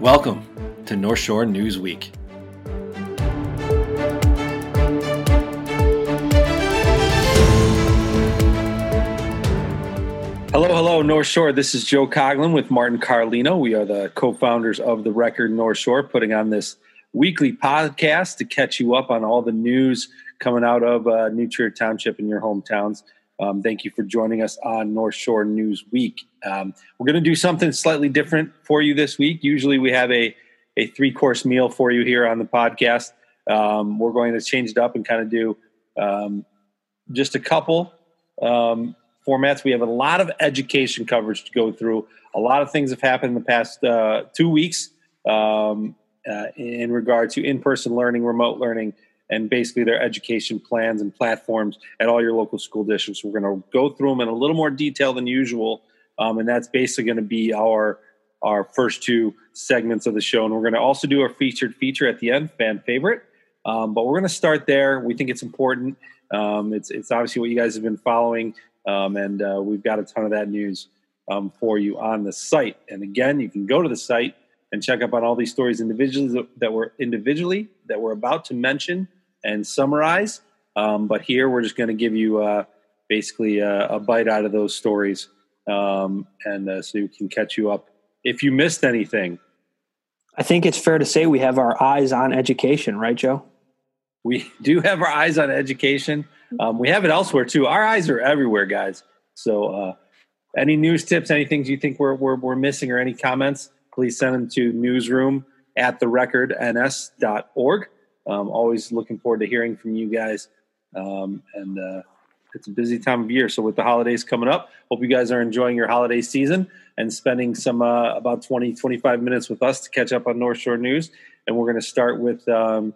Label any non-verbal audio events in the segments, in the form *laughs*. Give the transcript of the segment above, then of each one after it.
Welcome to North Shore News Week. Hello, hello, North Shore. This is Joe Coughlin with Martin Carlino. We are the co founders of the Record North Shore, putting on this weekly podcast to catch you up on all the news coming out of uh, New Trier Township in your hometowns. Um, thank you for joining us on North Shore News Week. Um, we're going to do something slightly different for you this week. Usually we have a, a three course meal for you here on the podcast. Um, we're going to change it up and kind of do um, just a couple um, formats. We have a lot of education coverage to go through. A lot of things have happened in the past uh, two weeks um, uh, in regard to in person learning, remote learning and basically their education plans and platforms at all your local school districts. We're going to go through them in a little more detail than usual, um, and that's basically going to be our our first two segments of the show. And we're going to also do our featured feature at the end, fan favorite. Um, but we're going to start there. We think it's important. Um, it's it's obviously what you guys have been following, um, and uh, we've got a ton of that news um, for you on the site. And again, you can go to the site and check up on all these stories individually that were individually that we're about to mention and summarize. Um, but here we're just going to give you uh, basically a, a, bite out of those stories, um, and uh, so you can catch you up if you missed anything. I think it's fair to say we have our eyes on education, right, Joe? We do have our eyes on education. Um, we have it elsewhere too. Our eyes are everywhere, guys. So, uh, any news tips, any things you think we're, we're, we're missing, or any comments, please send them to newsroom at the therecordns.org. Um, always looking forward to hearing from you guys. Um, and uh, it's a busy time of year. So with the holidays coming up, hope you guys are enjoying your holiday season and spending some uh, about 20, 25 minutes with us to catch up on North Shore News. And we're going to start with um,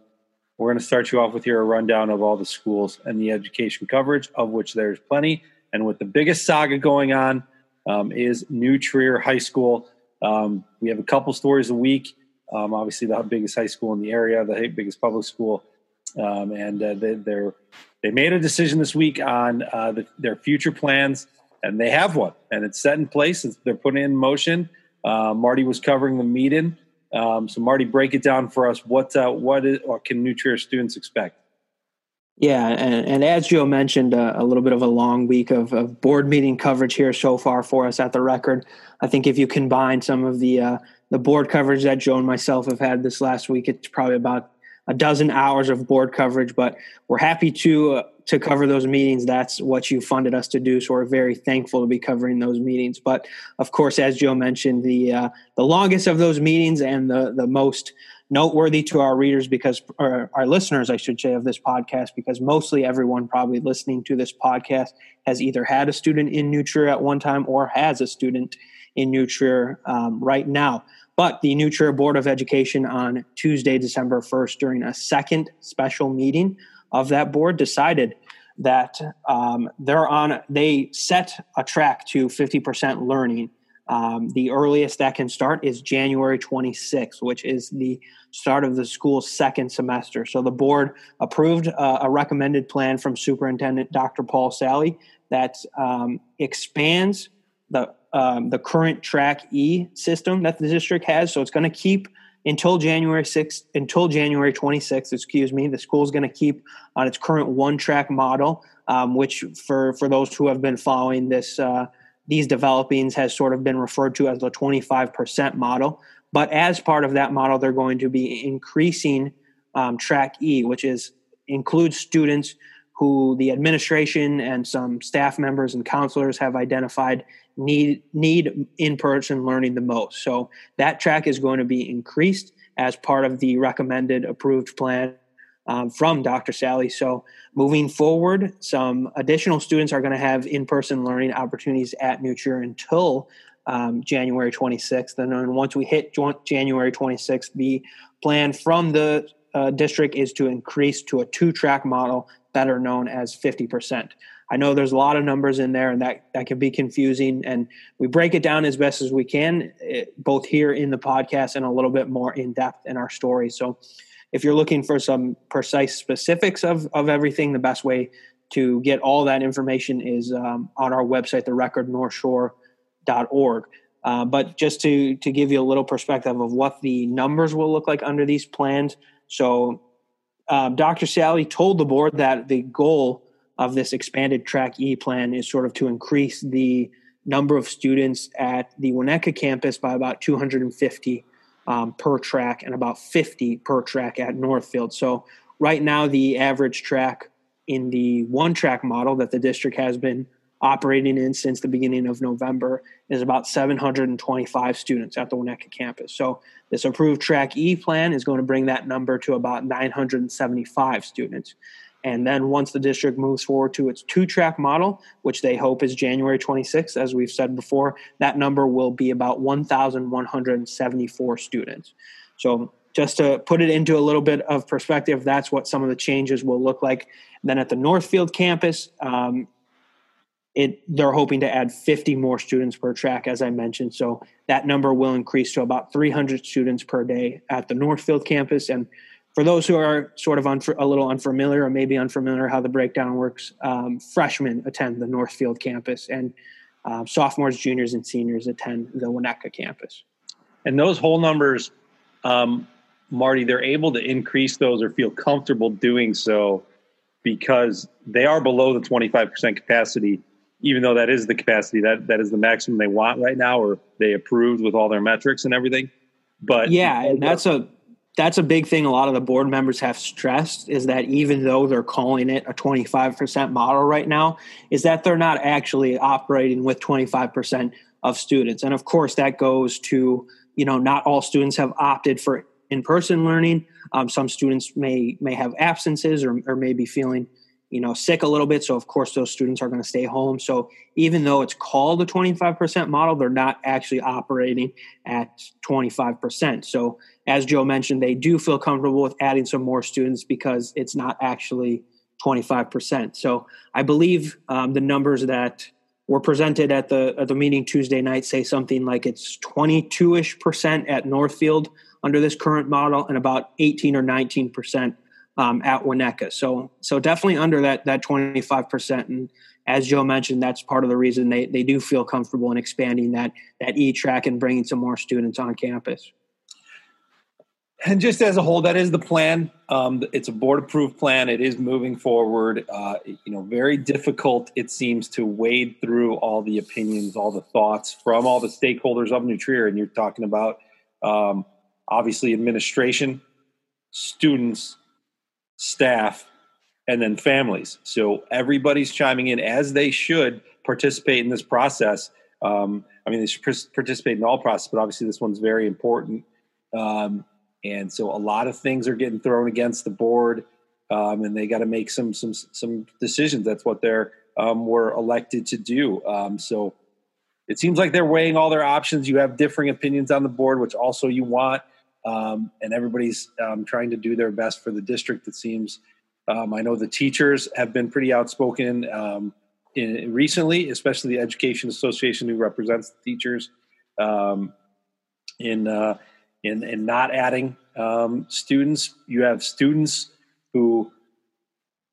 we're going to start you off with your rundown of all the schools and the education coverage, of which there's plenty. And with the biggest saga going on um, is New Trier High School. Um, we have a couple stories a week. Um, obviously, the biggest high school in the area, the biggest public school, um, and uh, they, they made a decision this week on uh, the, their future plans, and they have one, and it's set in place. They're putting in motion. Uh, Marty was covering the meeting, um, so Marty, break it down for us. What uh, what is, or can New Trier students expect? Yeah, and, and as Joe mentioned, uh, a little bit of a long week of, of, board meeting coverage here so far for us at the record. I think if you combine some of the uh, the board coverage that Joe and myself have had this last week. It's probably about a dozen hours of board coverage, but we're happy to uh, to cover those meetings. That's what you funded us to do, so we're very thankful to be covering those meetings. But of course, as Joe mentioned, the uh, the longest of those meetings and the the most noteworthy to our readers because our listeners, I should say, of this podcast, because mostly everyone probably listening to this podcast has either had a student in New Trier at one time or has a student in New Trier um, right now. But the New Trier Board of Education on Tuesday, December 1st, during a second special meeting of that board, decided that um, they're on, they set a track to 50% learning. Um, the earliest that can start is January 26th, which is the start of the school's second semester. So the board approved uh, a recommended plan from Superintendent Dr. Paul Sally that um, expands the um, the current track E system that the district has. So it's going to keep until January 6th, until January 26th, excuse me, the school is going to keep on its current one track model, um, which for, for those who have been following this, uh, these developings has sort of been referred to as the 25% model. But as part of that model, they're going to be increasing um, track E, which is includes students who the administration and some staff members and counselors have identified need need in-person learning the most. So that track is going to be increased as part of the recommended approved plan um, from Dr. Sally. So moving forward, some additional students are going to have in-person learning opportunities at Trier until um, January 26th. And then once we hit January 26th, the plan from the uh, district is to increase to a two-track model better known as 50%. I know there's a lot of numbers in there and that, that can be confusing. And we break it down as best as we can, eh, both here in the podcast and a little bit more in depth in our story. So if you're looking for some precise specifics of, of everything, the best way to get all that information is um, on our website, therecordnorthshore.org. uh, but just to to give you a little perspective of what the numbers will look like under these plans. So, um, Dr. Sally told the board that the goal of this expanded Track E plan is sort of to increase the number of students at the Winnetka campus by about 250 um, per track and about 50 per track at Northfield. So right now, the average track in the one track model that the district has been operating in since the beginning of November is about 725 students at the Winnetka campus. So this approved track E plan is going to bring that number to about 975 students. And then once the district moves forward to its two track model, which they hope is January 26th, as we've said before, that number will be about 1,174 students. So just to put it into a little bit of perspective, that's what some of the changes will look like. then at the Northfield campus, um, it they're hoping to add 50 more students per track, as I mentioned. So that number will increase to about 300 students per day at the Northfield campus, and for those who are sort of unf- a little unfamiliar or maybe unfamiliar how the breakdown works, um, freshmen attend the Northfield campus and uh, sophomores, juniors, and seniors attend the Winnetka campus. And those whole numbers, um, Marty, they're able to increase those or feel comfortable doing so because they are below the 25% capacity, even though that is the capacity, that, that is the maximum they want right now, or they approved with all their metrics and everything. But yeah, and that's a that's a big thing a lot of the board members have stressed is that even though they're calling it a 25% model right now is that they're not actually operating with 25% of students. And of course that goes to you know not all students have opted for in-person learning. Um, some students may may have absences or, or may be feeling you know sick a little bit. So of course those students are going to stay home. So even though it's called a 25% model they're not actually operating at 25% so as joe mentioned they do feel comfortable with adding some more students because it's not actually 25% so i believe um, the numbers that were presented at the at the meeting tuesday night say something like it's 22ish percent at northfield under this current model and about 18 or 19 percent um, at Winnetka. So so definitely under that that 25%. And as Joe mentioned, that's part of the reason they, they do feel comfortable in expanding that that E track and bringing some more students on campus. And just as a whole, that is the plan. Um, it's a board approved plan. It is moving forward. Uh, you know, very difficult it seems to wade through all the opinions, all the thoughts from all the stakeholders of New Trier. And you're talking about um, obviously administration, students, staff, and then families. So everybody's chiming in as they should participate in this process. Um, I mean, they should participate in all process, but obviously this one's very important. Um, and so a lot of things are getting thrown against the board, um, and they got to make some some some decisions. That's what they're um, were elected to do. Um, so it seems like they're weighing all their options. You have differing opinions on the board, which also you want um, and everybody's um, trying to do their best for the district. It seems. Um, I know the teachers have been pretty outspoken um, in, recently, especially the Education Association, who represents the teachers, um, in, uh, in in not adding um, students. You have students who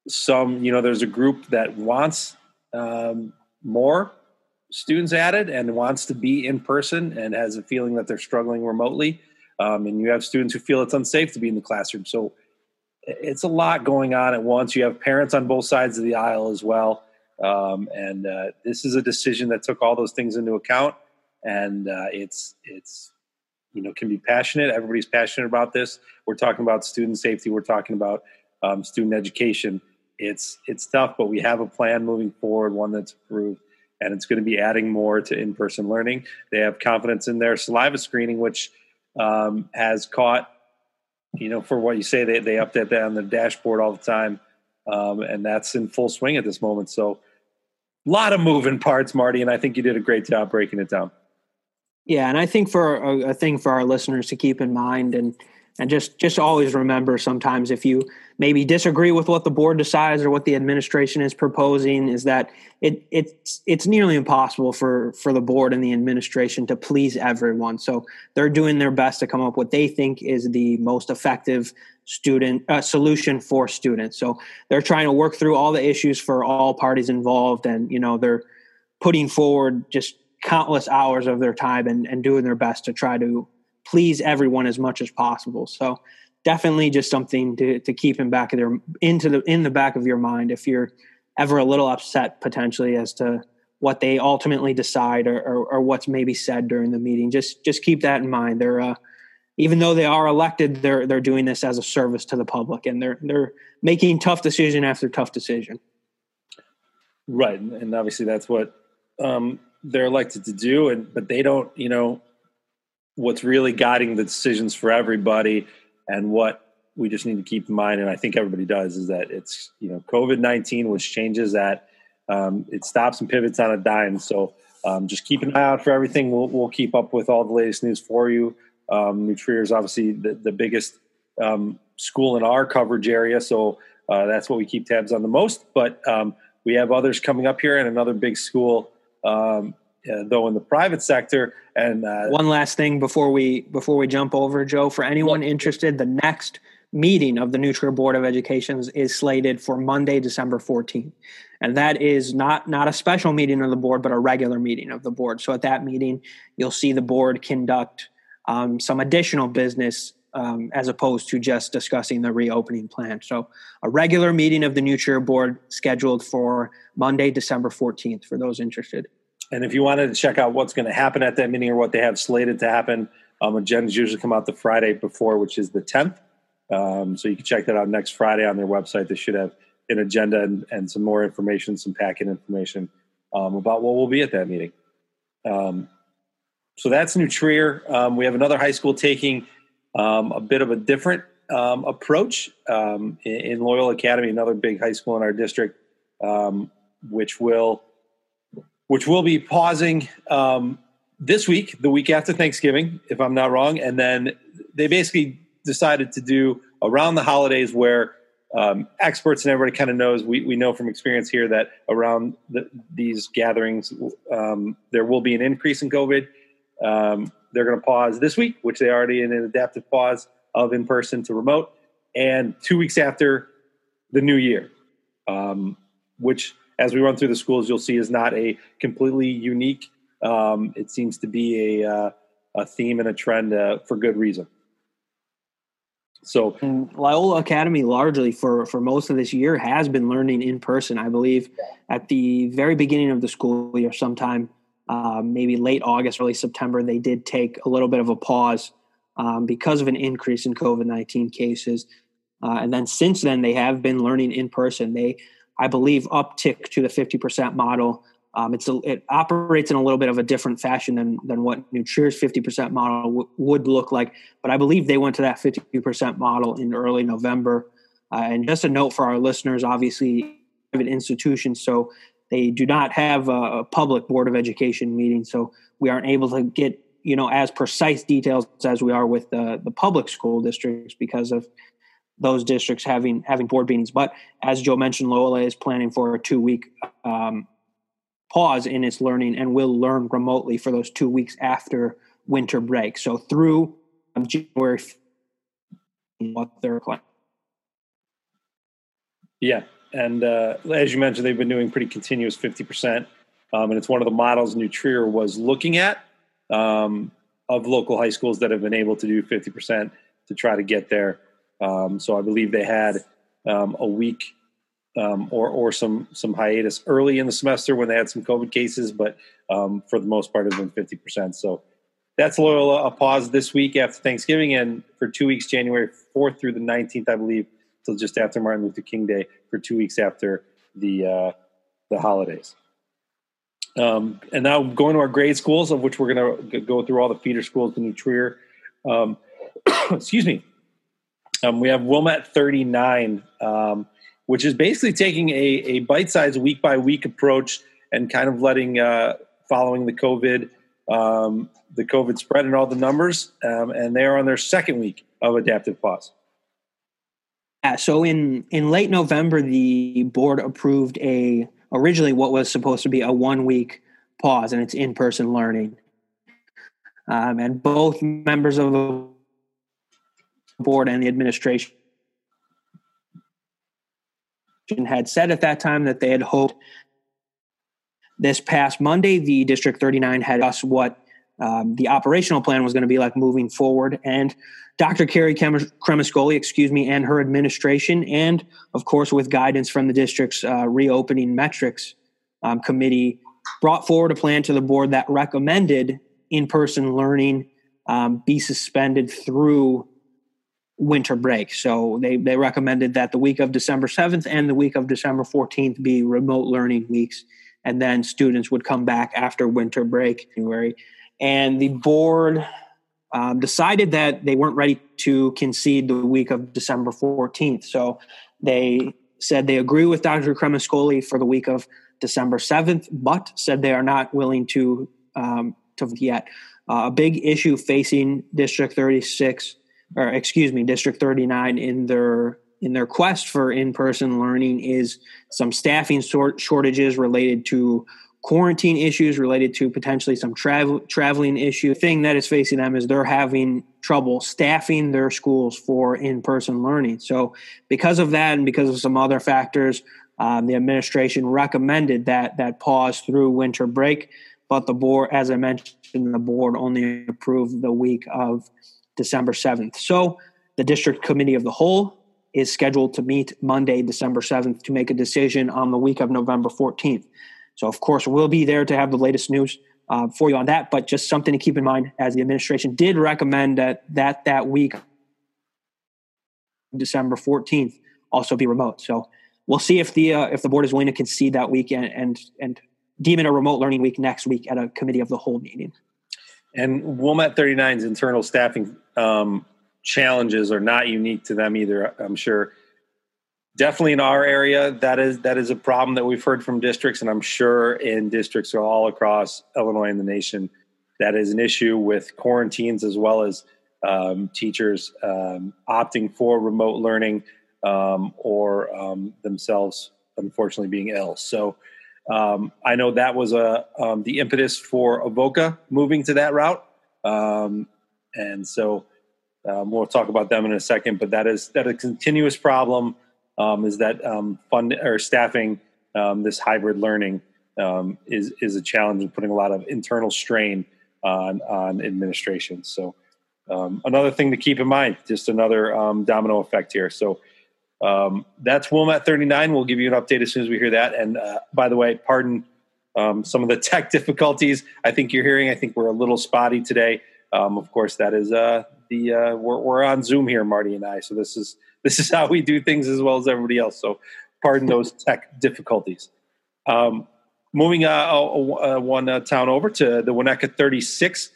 some you know there's a group that wants more students added and wants to be in person and has a feeling that they're struggling remotely um, and you have students who feel it's unsafe to be in the classroom. So it's a lot going on at once. You have parents on both sides of the aisle as well. Um, and uh, this is a decision that took all those things into account. And uh, it's it's you know can be passionate. Everybody's passionate about this. We're talking about student safety. We're talking about um, student education. It's it's tough, but we have a plan moving forward, one that's approved, and it's going to be adding more to in-person learning. They have confidence in their saliva screening, which um, has caught, you know, for what you say, they, they update that on the dashboard all the time. Um, and that's in full swing at this moment. So a lot of moving parts, Marty, and I think you did a great job breaking it down. Yeah, and I think for a, a thing for our listeners to keep in mind, and and just just always remember sometimes if you maybe disagree with what the board decides or what the administration is proposing is that it it's it's nearly impossible for for the board and the administration to please everyone. So they're doing their best to come up with what they think is the most effective student uh, solution for students. So they're trying to work through all the issues for all parties involved and you know they're putting forward just countless hours of their time and, and doing their best to try to please everyone as much as possible. So definitely just something to, to keep in back of their into the in the back of your mind if you're ever a little upset potentially as to what they ultimately decide or, or, or what's maybe said during the meeting. Just just keep that in mind. They're uh, even though they are elected, they're they're doing this as a service to the public, and they're they're making tough decision after tough decision. Right, and obviously that's what um, they're elected to do, and but they don't, you know, what's really guiding the decisions for everybody, and what we just need to keep in mind, and I think everybody does, is that it's you know COVID nineteen, which changes that um, it stops and pivots on a dime. So um, just keep an eye out for everything. We'll, we'll keep up with all the latest news for you. Um, New Trier is obviously the, the biggest um, school in our coverage area, so uh, that's what we keep tabs on the most. But um, we have others coming up here, and another big school, um, uh, though in the private sector. And uh, one last thing before we before we jump over, Joe, for anyone interested, the next meeting of the New Trier Board of Education is slated for Monday, December 14th. And that is not, not a special meeting of the board, but a regular meeting of the board. So at that meeting, you'll see the board conduct um, some additional business um, as opposed to just discussing the reopening plan. So, a regular meeting of the New Trier board scheduled for Monday, December 14th, for those interested. And if you wanted to check out what's going to happen at that meeting or what they have slated to happen, um, agendas usually come out the Friday before, which is the 10th. Um, so you can check that out next Friday on their website. They should have an agenda and, and some more information, some packet information um, about what will be at that meeting. Um, so that's New Trier. Um, we have another high school taking um, a bit of a different um, approach in, in, Loyola Academy, another big high school in our district, which will which will be pausing um, this week, the week after Thanksgiving, if I'm not wrong, and then they basically decided to do around the holidays where um, experts and everybody kind of knows we, we know from experience here that around the, these gatherings um, there will be an increase in covid. Um, they're going to pause this week which they already in an adaptive pause of in person to remote and two weeks after the new year um, which as we run through the schools you'll see is not a completely unique um, it seems to be a, uh, a theme and a trend uh, for good reason so and Loyola Academy largely for for most of this year has been learning in person. I believe at the very beginning of the school year, sometime uh, maybe late August, early September, they did take a little bit of a pause um, because of an increase in COVID nineteen cases. Uh, and then since then, they have been learning in person. They, I believe, uptick to the fifty percent model um, it's a, it operates in a little bit of a different fashion than than what New Trier's 50% model w- would look like. But I believe they went to that 50% model in early November. Uh, and just a note for our listeners, obviously, private institutions, so they do not have a, a public board of education meeting, so we aren't able to get you know as precise details as we are with the the public school districts because of those districts having having board meetings. But as Joe mentioned, Loyola is planning for a two week um, pause in its learning and will learn remotely for those two weeks after winter break. So through January, what they're planning. Yeah, and uh, as you mentioned, they've been doing pretty continuous fifty percent, um, and it's one of the models New Trier was looking at um, of local high schools that have been able to do fifty percent to try to get there. Um, so I believe they had um, a week um, or or some some hiatus early in the semester when they had some COVID cases, but um, for the most part, it's been fifty percent. So that's Loyola a pause this week after Thanksgiving, and for two weeks, January fourth through the nineteenth, I believe, till just after Martin Luther King Day, for two weeks after the uh, the holidays. Um, and now going to our grade schools, of which we're going to go through all the feeder schools to New Trier. Um, *coughs* excuse me. Um, we have Wilmette 39. Um, which is basically taking a, a bite-sized week by week approach and kind of letting uh, following the COVID um, the COVID spread and all the numbers, um, and they are on their second week of adaptive pause. Yeah, so in in late November, the board approved a originally what was supposed to be a one week pause, and it's in person learning. Um, and both members of the board and the administration had said at that time that they had hoped this past Monday, the District 39 had us what um, the operational plan was going to be like moving forward. And Dr. Kari Cremascoli, excuse me, and her administration, and of course with guidance from the district's uh, reopening metrics um, committee, brought forward a plan to the board that recommended in-person learning um, be suspended through winter break. So they, they recommended that the week of December 7th and the week of December 14th be remote learning weeks. And then students would come back after winter break, January. And the board um, decided that they weren't ready to concede the week of December 14th. So they said they agree with Dr. Cremascoli for the week of December 7th, but said they are not willing to, um, to yet. Uh, a big issue facing District 36 or excuse me, District 39 in their in their quest for in-person learning is some staffing shortages related to quarantine issues related to potentially some travel traveling issue. Thing that is facing them is they're having trouble staffing their schools for in-person learning. So because of that and because of some other factors um, the administration recommended that that pause through winter break but the board as i mentioned the board only approved the week of December 7th. So the district committee of the whole is scheduled to meet Monday, December 7th to make a decision on the week of November 14th. So, of course, we'll be there to have the latest news uh, for you on that, but just something to keep in mind as the administration did recommend that that, that week, December 14th, also be remote. So we'll see if the uh, if the board is willing to concede that week and, and, and deem it a remote learning week next week at a committee of the whole meeting. And Wilmette 39's internal staffing um, challenges are not unique to them either. I'm sure. Definitely in our area, that is that is a problem that we've heard from districts, and I'm sure in districts all across Illinois and the nation, that is an issue with quarantines as well as um, teachers um, opting for remote learning um, or um, themselves, unfortunately, being ill. So um, I know that was a um, the impetus for Avoca moving to that route, um, and so um, we'll talk about them in a second. But that is that a continuous problem um, is that um, fund or staffing this hybrid learning is is a challenge and putting a lot of internal strain on on administration. So another thing to keep in mind, just another domino effect here. So. Um, that's Wilmette 39. We'll give you an update as soon as we hear that. And uh, by the way, pardon um, some of the *laughs* tech difficulties I think you're hearing. I think we're a little spotty today. Um, of course, that is uh, the uh, we're, we're on Zoom here, Marty and I. So this is *laughs* this is how we do things as well as everybody else. So pardon those *laughs* tech difficulties. Um, moving uh, uh, one uh, town over to the Winnetka 36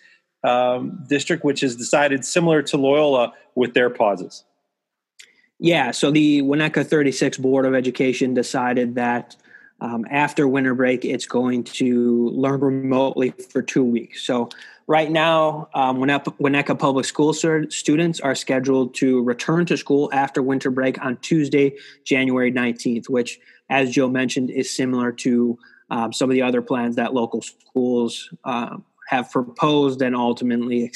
um, district, which is decided similar to Loyola with their pauses. Yeah, so the Winnetka 36 Board of Education decided that um, after winter break, it's going to learn remotely for two weeks. So right now, um, Winnetka Public School students are scheduled to return to school after winter break on Tuesday, January 19th, which, as Joe mentioned, is similar to um, some of the other plans that local schools uh, have proposed and ultimately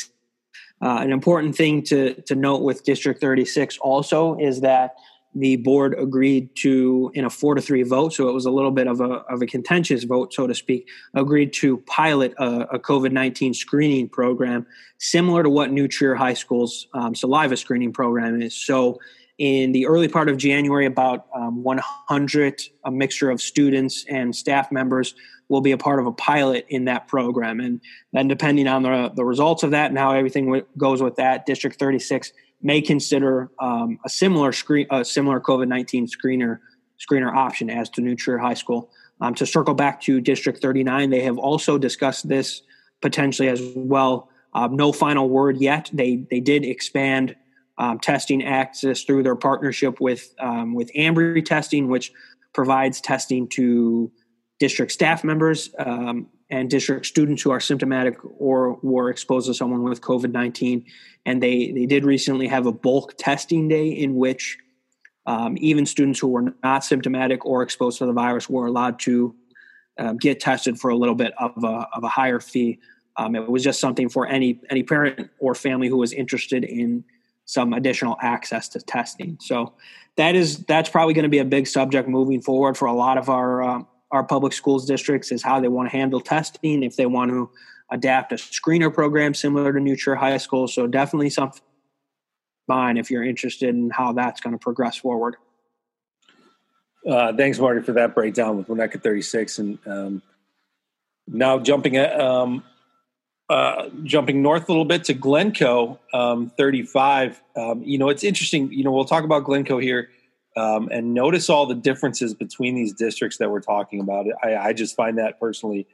uh, an important thing to, to note with District 36 also is that the board agreed to, in a four to three vote, so it was a little bit of a, of a contentious vote, so to speak, agreed to pilot a, a COVID 19 screening program similar to what New Trier High School's um, saliva screening program is. So, in the early part of January, about um, 100, a mixture of students and staff members, will be a part of a pilot in that program. And then, depending on the, the results of that and how everything w- goes with that, District 36 may consider um, a similar screen, a similar COVID 19 screener screener option as to New Trier High School. Um, to circle back to District 39, they have also discussed this potentially as well. Um, no final word yet. They they did expand um, testing access through their partnership with um, with Ambry Testing, which provides testing to district staff members um, and district students who are symptomatic or were exposed to someone with COVID 19. And they, they did recently have a bulk testing day in which um, even students who were not symptomatic or exposed to the virus were allowed to um, get tested for a little bit of a, of a higher fee. Um, it was just something for any any parent or family who was interested in some additional access to testing. So that is that's probably going to be a big subject moving forward for a lot of our uh, our public schools districts is how they want to handle testing, if they want to adapt a screener program similar to New Trier High School. So definitely something fine if you're interested in how that's going to progress forward. Uh, thanks, Marty, for that breakdown with Winnetka 36. And um, now jumping at, um, uh, jumping north a little bit to Glencoe, um, 35. Um, you know, it's interesting. You know, we'll talk about Glencoe here um, and notice all the differences between these districts that we're talking about. I, I just find that personally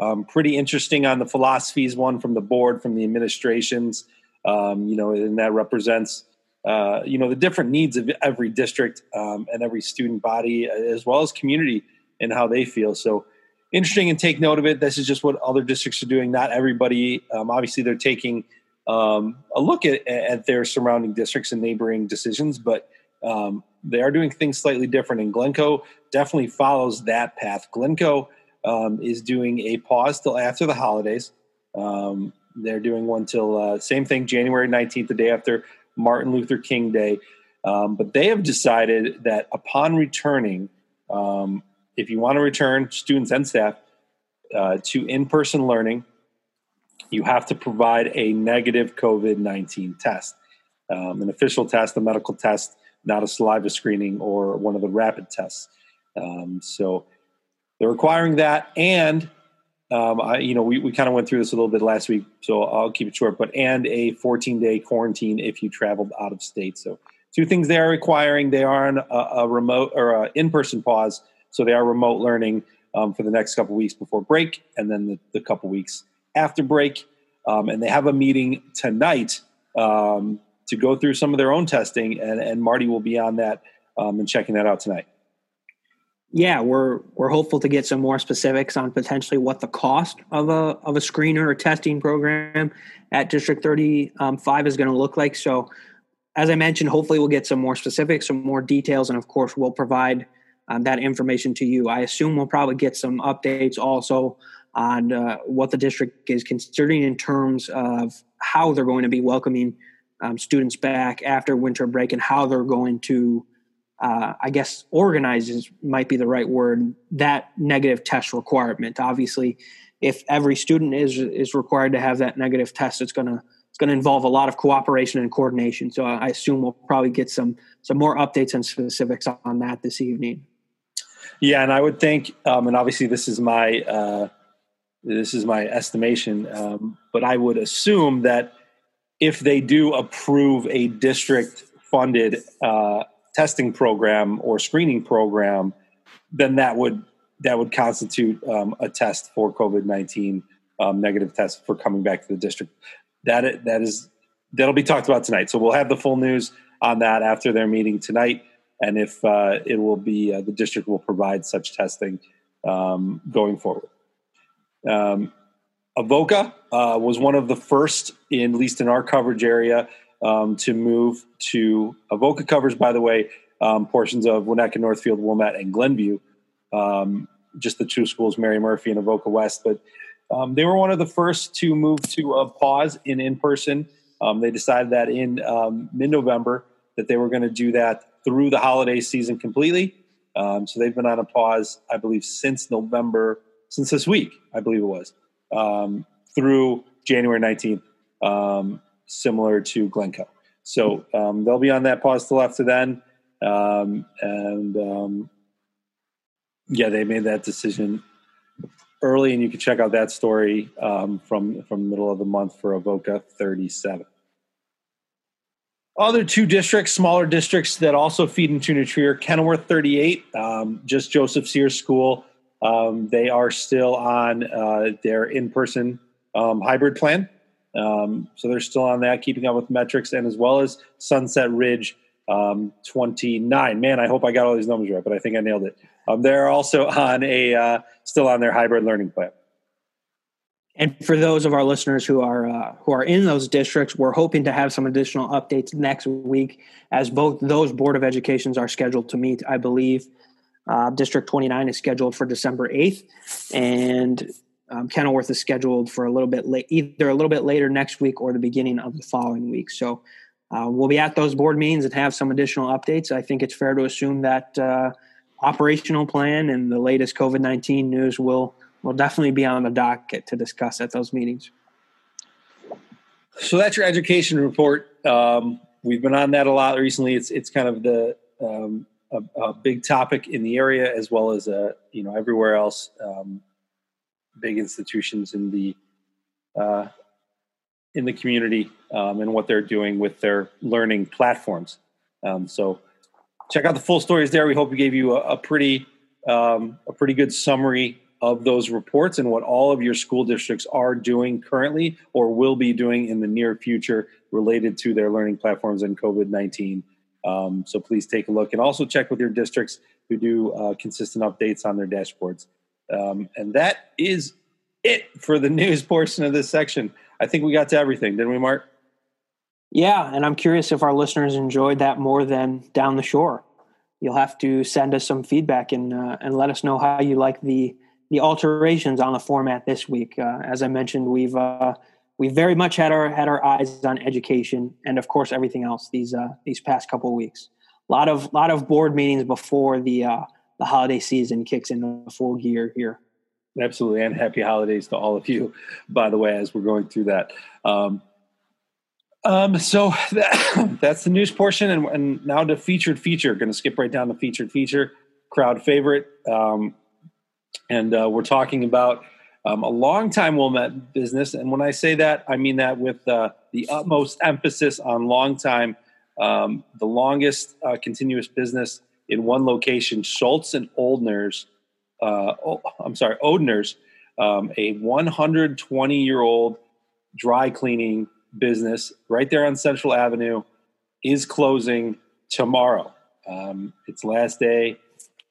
um, pretty interesting on the philosophies, one from the board, from the administrations, um, you know, and that represents, uh, you know, the different needs of every district um, and every student body, as well as community and how they feel. So, interesting and take note of it. This is just what other districts are doing. Not everybody, um, obviously, they're taking um, a look at, at, their surrounding districts and neighboring decisions, but um, they are doing things slightly different. And Glencoe definitely follows that path. Glencoe um, is doing a pause till after the holidays. Um, they're doing one till uh, same thing, January 19th, the day after Martin Luther King Day. Um, but they have decided that upon returning, um, if you want to return students and staff uh, to in person learning, you have to provide a negative COVID 19 test, um, an official test, a medical test, not a saliva screening or one of the rapid tests. Um, so they're requiring that. And, um, I, you know, we, we kind of went through this a little bit last week, so I'll keep it short, but and a 14 day quarantine if you traveled out of state. So, two things they are requiring they are on a, a remote or in person pause so they are remote learning um, for the next couple weeks before break, and then the, the couple weeks after break. Um, and they have a meeting tonight um, to go through some of their own testing, and, and Marty will be on that um, and checking that out tonight. Yeah, we're we're hopeful to get some more specifics on potentially what the cost of a of a screener or testing program at District Thirty Five is going to look like. So, as I mentioned, hopefully we'll get some more specifics, some more details, and of course we'll provide um, that information to you. I assume we'll probably get some updates also on uh, what the district is considering in terms of how they're going to be welcoming um, students back after winter break and how they're going to, uh, I guess, organize might be the right word. That negative test requirement. Obviously, if every student is is required to have that negative test, it's gonna it's going to involve a lot of cooperation and coordination. So I assume we'll probably get some some more updates and specifics on that this evening. Yeah, and I would think, um, and obviously this is my uh, this is my estimation, um, but I would assume that if they do approve a district funded uh, testing program or screening program, then that would that would constitute um, a test for COVID nineteen um, negative test for coming back to the district. That that is that'll be talked about tonight. So we'll have the full news on that after their meeting tonight and if uh, it will be uh, the district will provide such testing um, going forward. Um, Avoca uh, was one of the first, in, at least in our coverage area, um, to move to Avoca covers. By the way, um, portions of Winnetka, Northfield, Wilmette, and Glenview. Um, just the two schools, Marie Murphy and Avoca West, but um, they were one of the first to move to a pause in in person. they decided that in mid November that they were going to do that through the holiday season completely. Um, so they've been on a pause, I believe, since November, since this week, I believe it was, um, through January 19th, um, similar to Glencoe. So um, they'll be on that pause till after then. Um, and um, yeah, they made that decision early, and you can check out that story from from the middle of the month for Avoca 37 other two districts, smaller districts that also feed into New Trier, Kenilworth 38, um, just Joseph Sears School. Um, they are still on uh, their in person um, hybrid plan. Um, so they're still on that, keeping up with metrics, and as well as Sunset Ridge um, 29. Man, I hope I got all these numbers right, but I think I nailed it. Um, they're also *laughs* on a uh, still on their hybrid learning plan. And for those of our listeners who are uh, who are in those districts, we're hoping to have some additional updates next week, as both those board of educations are scheduled to meet. I believe uh, District 29 is scheduled for December 8th, and um, Kenilworth is scheduled for a little bit late, either a little bit later next week or the beginning of the following week. So uh, we'll be at those board meetings and have some additional updates. I think it's fair to assume that uh, operational plan and the latest COVID nineteen news will will definitely be on the docket to discuss at those meetings. So that's your education report. Um, we've been on that a lot recently. It's it's kind of the um, a, a, big topic in the area as well as uh, you know everywhere else. Um, big institutions in the uh, in the community um, and what they're doing with their learning platforms. Um, so check out the full stories there. We hope we gave you a, a pretty um, a pretty good summary of those reports and what all of your school districts are doing currently or will be doing in the near future related to their learning platforms and COVID 19. Um, so please take a look and also check with your districts who do uh, consistent updates on their dashboards. Um, and that is it for the *laughs* news portion of this section. I think we got to everything, didn't we, Mark? Yeah, and I'm curious if our listeners enjoyed that more than down the shore. You'll have to send us some feedback and uh, and let us know how you like the the alterations on the format this week. Uh, as I mentioned, we've uh, we very much had our had our eyes on education and of course everything else these uh, these past couple of weeks. A lot of lot of board meetings before the uh, the holiday season kicks into full gear here. Absolutely, and happy holidays to all of you. By the way, as we're going through that. Um, um, so that, *coughs* that's the news portion, and, and now the featured feature. Going to skip right down the featured feature, crowd favorite. Um, and uh, we're talking about um, a long time Wilmette business. And when I say that, I mean that with uh, the utmost emphasis on long time. Um, the longest uh, continuous business in one location, Schultz and Oldner's. Uh, oh, I'm sorry, Odner's, um, a 120 year old dry cleaning business right there on Central Avenue, is closing tomorrow. Um, its last day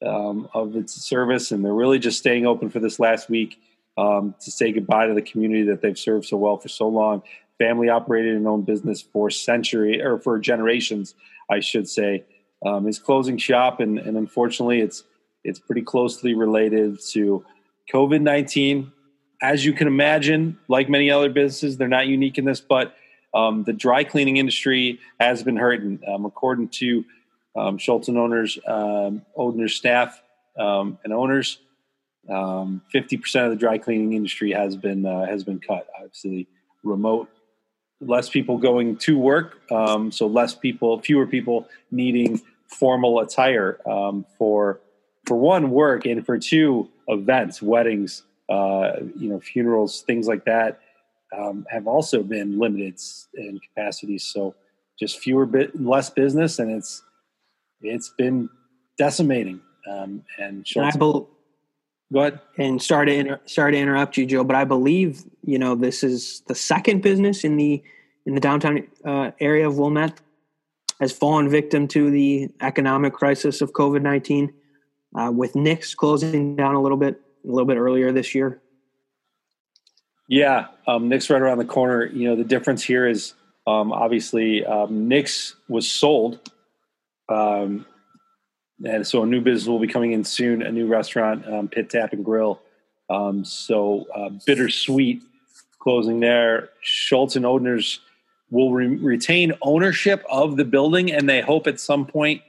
um, of its service, and they're really just staying open for this last week um, to say goodbye to the community that they've served so well for so long. Family operated and owned business for century or for generations, I should say, um, is closing shop, and, and unfortunately, it's it's pretty closely related to COVID nineteen. As you can imagine, like many other businesses, they're not unique in this, but um, the dry cleaning industry has been hurting. Um, according to um, owners, um, Odner staff, um, and owners. Um, fifty percent of the dry cleaning industry has been uh, has been cut. Obviously, remote, less people going to work, um, so less people, fewer people needing formal attire um, for for one work and for two events, weddings, uh, you know, funerals, things like that. Um, have also been limited in capacity. So just fewer bit less business, and it's it's been decimating. Um, and, I go ahead. And sorry to inter- sorry to interrupt you, Joe, but I believe you know this is the second business in the in the downtown uh, area of Wilmette has fallen victim to the economic crisis of COVID nineteen, uh, with Nick's closing down a little bit a little bit earlier this year. Yeah, um, Nick's right around the corner. You know, the difference here is um, obviously um, Nick's was sold um, and so a new business will be coming in soon, a new restaurant, um, Pit Tap and Grill. Um, so uh, bittersweet closing there. Schultz and Odner's will re- retain ownership of the building, and they hope at some point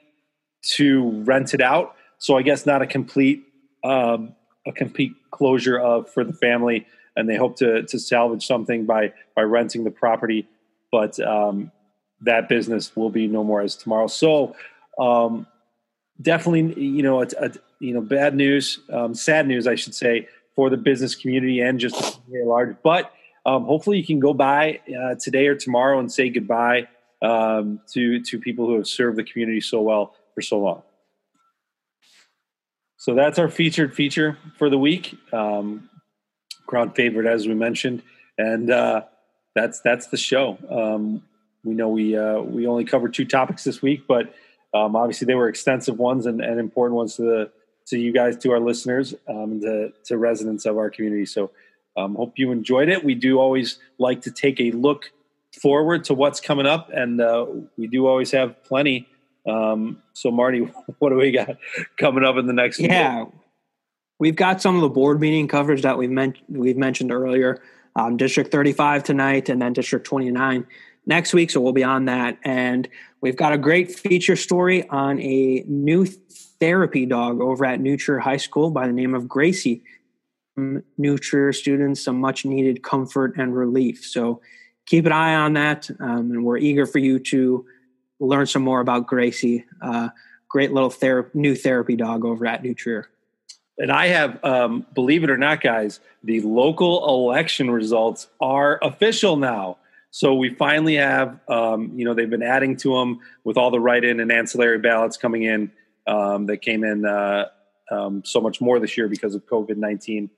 to rent it out. So I guess not a complete um, a complete closure of for the family, and they hope to to salvage something by by renting the property. But um, that business will be no more as tomorrow. So um, definitely, you know, a, a, you know, bad news, um, sad news, I should say, for the business community and just at large. But um, hopefully, you can go by uh, today or tomorrow and say goodbye um, to to people who have served the community so well for so long. So that's our featured feature for the week. Um, crowd favorite, as we mentioned, and uh, that's that's the show. Um, we know we uh, we only covered two topics this week, but um, obviously they were extensive ones and, and, important ones to the to you guys, to our listeners, um, to to residents of our community. So um, hope you enjoyed it. We do always like to take a look forward to what's coming up, and uh, we do always have plenty. Um, so Marty, *laughs* what do we got coming up in the next? Yeah, we've got some of the board meeting coverage that we've men- we've mentioned earlier. Um, District 35 tonight, and then District 29 next week. So we'll be on that. And we've got a great feature story on a new therapy dog over at New Trier High School by the name of Gracie. New Trier students some much needed comfort and relief. So keep an eye on that, um, and we're eager for you to learn some more about Gracie. Uh, great little ther- new therapy dog over at New Trier. And I have, um, believe it or not, guys, the local election results are official now. So we finally have, um, you know, they've been adding to them with all the write-in and ancillary ballots coming in um, that came in uh, um, so much more this year because of COVID nineteen.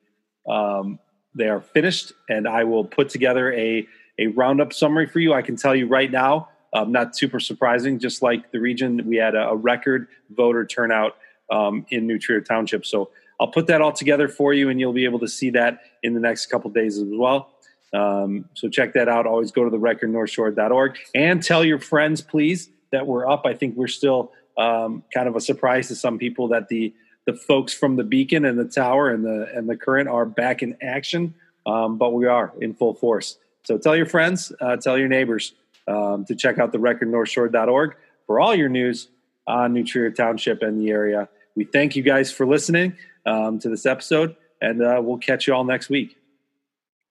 Um, they are finished, and I will put together a a roundup summary for you. I can tell you right now, um, not super surprising. Just like the region, we had a, a record voter turnout um, in New Trier Township. So I'll put that all together for you, and you'll be able to see that in the next couple days as well. Um, so check that out. Always go to the recordnorthshore.org and tell your friends, please, that we're up. I think we're still um, kind of a surprise to some people that the the folks from the Beacon and the Tower and the and the Current are back in action, um, but we are in full force. So tell your friends, uh, tell your neighbors um, to check out the recordnorthshore.org for all your news on New Trier Township and the area. We thank you guys for listening um, to this episode, and uh, we'll catch you all next week.